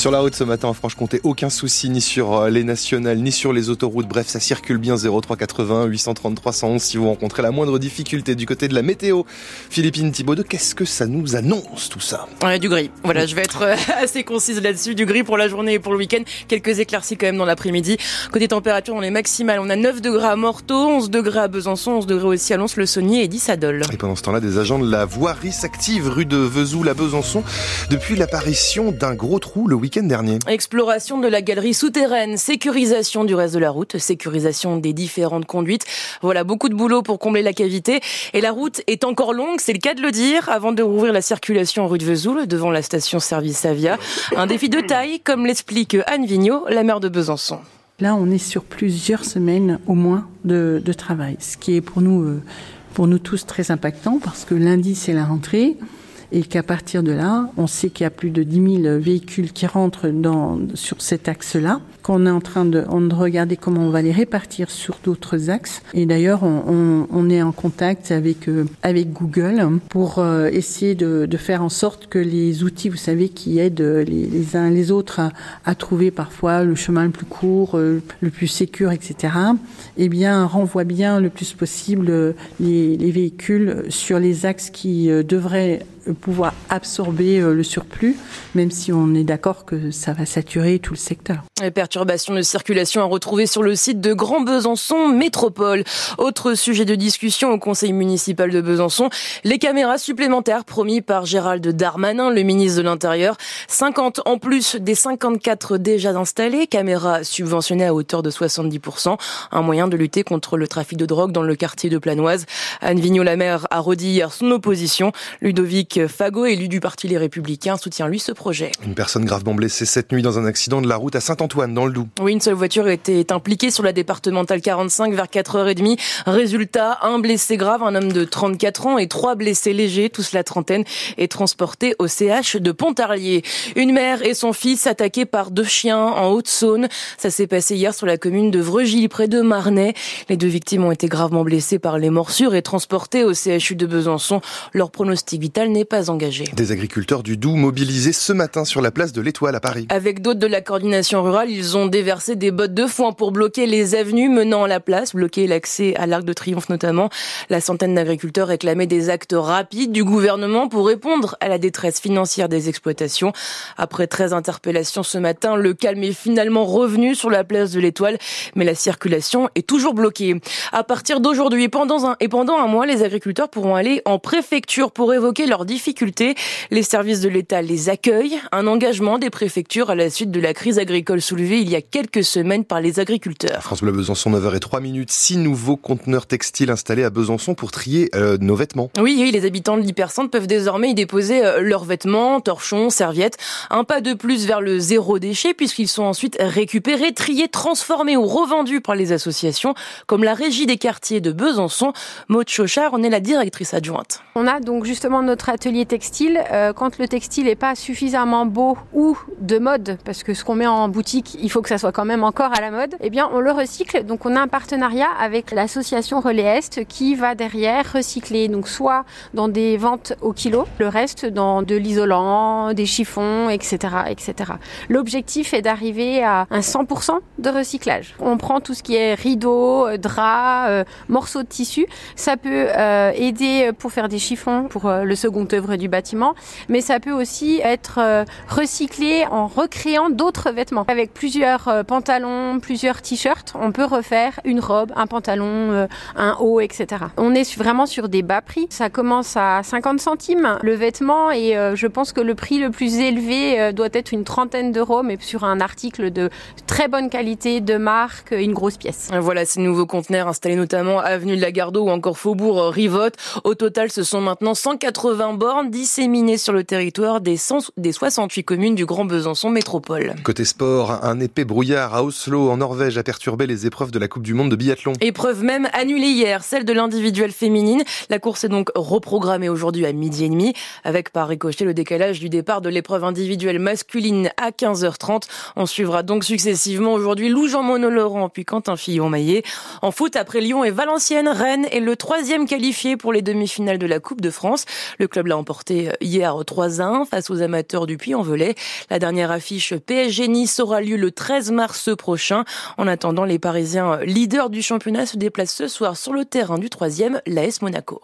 Sur la route ce matin en Franche-Comté, aucun souci ni sur euh, les nationales ni sur les autoroutes. Bref, ça circule bien 0380 833 111 si vous rencontrez la moindre difficulté du côté de la météo. Philippine Thibaudot, qu'est-ce que ça nous annonce tout ça? Ouais, Du gris. Voilà, je vais être euh, assez concise là-dessus. Du gris pour la journée et pour le week-end. Quelques éclaircies quand même dans l'après-midi. Côté température, on est maximales. On a 9 degrés à Morteau, 11 degrés à Besançon, 11 degrés aussi à Lons-le-Saunier et 10 à Dole. Et pendant ce temps-là, des agents de la voirie s'activent rue de Vesoul à Besançon depuis l'apparition d'un gros trou le week-end dernier. Exploration de la galerie souterraine, sécurisation du reste de la route, sécurisation des différentes conduites. Voilà, beaucoup de boulot pour combler la cavité. Et la route est encore longue, c'est le cas de le dire, avant de rouvrir la circulation rue de Vesoul, devant la station service Avia. Un défi de taille, comme l'explique Anne Vigneault, la maire de Besançon. Là, on est sur plusieurs semaines au moins de, de travail, ce qui est pour nous, euh, pour nous tous très impactant parce que lundi, c'est la rentrée et qu'à partir de là, on sait qu'il y a plus de 10 000 véhicules qui rentrent sur cet axe-là, qu'on est en train de, de, regarder comment on va les répartir sur d'autres axes. Et d'ailleurs, on, est en contact avec, euh, Google pour euh, essayer de, faire en sorte que les outils, vous savez, qui aident les, les uns les autres à, trouver parfois le chemin le plus court, euh, le plus sécur, etc., eh bien, renvoient bien le plus possible les véhicules sur les axes qui devraient pouvoir absorber le surplus, même si on est d'accord que ça va saturer tout le secteur. Les perturbations de circulation à retrouver sur le site de Grand Besançon Métropole. Autre sujet de discussion au conseil municipal de Besançon, les caméras supplémentaires promis par Gérald Darmanin, le ministre de l'Intérieur. 50 en plus des 54 déjà installées, caméras subventionnées à hauteur de 70%, un moyen de lutter contre le trafic de drogue dans le quartier de Planoise. Anne Vigneault-Lamer a redit hier son opposition. Ludovic Fagot, élu du Parti Les Républicains, soutient lui ce projet. Une personne gravement blessée cette nuit dans un accident de la route à Saint-Antoine, dans le Doubs. Oui, une seule voiture était impliquée sur la départementale 45 vers 4h30. Résultat, un blessé grave, un homme de 34 ans et trois blessés légers, tous la trentaine, est transporté au CH de Pontarlier. Une mère et son fils attaqués par deux chiens en Haute-Saône. Ça s'est passé hier sur la commune de Vreugy, près de Marnay. Les deux victimes ont été gravement blessées par les morsures et transportées au CHU de Besançon. Leur pronostic vital n'est pas engagé. Des agriculteurs du Doubs mobilisés ce matin sur la place de l'Étoile à Paris. Avec d'autres de la coordination rurale, ils ont déversé des bottes de foin pour bloquer les avenues menant à la place, bloquer l'accès à l'Arc de Triomphe notamment. La centaine d'agriculteurs réclamaient des actes rapides du gouvernement pour répondre à la détresse financière des exploitations. Après 13 interpellations ce matin, le calme est finalement revenu sur la place de l'Étoile, mais la circulation est toujours bloquée. À partir d'aujourd'hui pendant un, et pendant un mois, les agriculteurs pourront aller en préfecture pour évoquer leurs difficultés. Les services de l'État les accueillent. Un engagement des préfectures à la suite de la crise agricole soulevée il y a quelques semaines par les agriculteurs. France Bleu Besançon, 9h03 minutes. Six nouveaux conteneurs textiles installés à Besançon pour trier euh, nos vêtements. Oui, oui, les habitants de l'hypercentre peuvent désormais y déposer euh, leurs vêtements, torchons, serviettes. Un pas de plus vers le zéro déchet puisqu'ils sont ensuite récupérés, triés, transformés ou revendus par les associations comme la Régie des quartiers de Besançon. Maud Chauchard, on est la directrice adjointe. On a donc justement notre atelier textile. Euh, quand le textile n'est pas suffisamment beau ou de mode, parce que ce qu'on met en boutique, il faut que ça soit quand même encore à la mode, eh bien on le recycle. Donc on a un partenariat avec l'association Relais Est qui va derrière recycler, donc soit dans des ventes au kilo, le reste dans de l'isolant, des chiffons, etc., etc. L'objectif est d'arriver à un 100% de recyclage. On prend tout ce qui est rideaux, draps, euh, morceaux de tissu. Ça peut euh, aider pour faire des chiffons pour euh, le second œuvre du bâtiment, mais ça peut aussi être euh, recyclé en recréant d'autres vêtements. Avec plusieurs euh, pantalons, plusieurs t-shirts, on peut refaire une robe, un pantalon, euh, un haut, etc. On est vraiment sur des bas prix. Ça commence à 50 centimes le vêtement et je pense que le prix le plus élevé doit être une trentaine d'euros, mais sur un article de très bonne qualité, de marque, une grosse pièce. Voilà ces nouveaux conteneurs installés notamment avenue de la Gardeau ou encore Faubourg Rivotte. Au total, ce sont maintenant 180 bornes disséminées sur le territoire des, 100, des 68 communes du Grand Besançon Métropole. Côté sport, un épais brouillard à Oslo, en Norvège, a perturbé les épreuves de la Coupe du Monde de biathlon. Épreuve même annulée hier, celle de l'individuel féminine. La course est donc reprogrammée aujourd'hui à midi et demi, avec par ricochet le décalage du départ de l'épreuve individuelle masculine à 15h30. On suivra donc successivement aujourd'hui Lou Jean-Monod Laurent puis Quentin Fillon-Maillet. En foot, après Lyon et Valenciennes, Rennes est le troisième qualifié pour les demi-finales de la Coupe de France. Le club Grenoble a emporté hier 3 1 face aux amateurs du Puy-en-Velay. La dernière affiche PSG Nice aura lieu le 13 mars prochain. En attendant, les Parisiens leaders du championnat se déplacent ce soir sur le terrain du troisième, l'AS Monaco.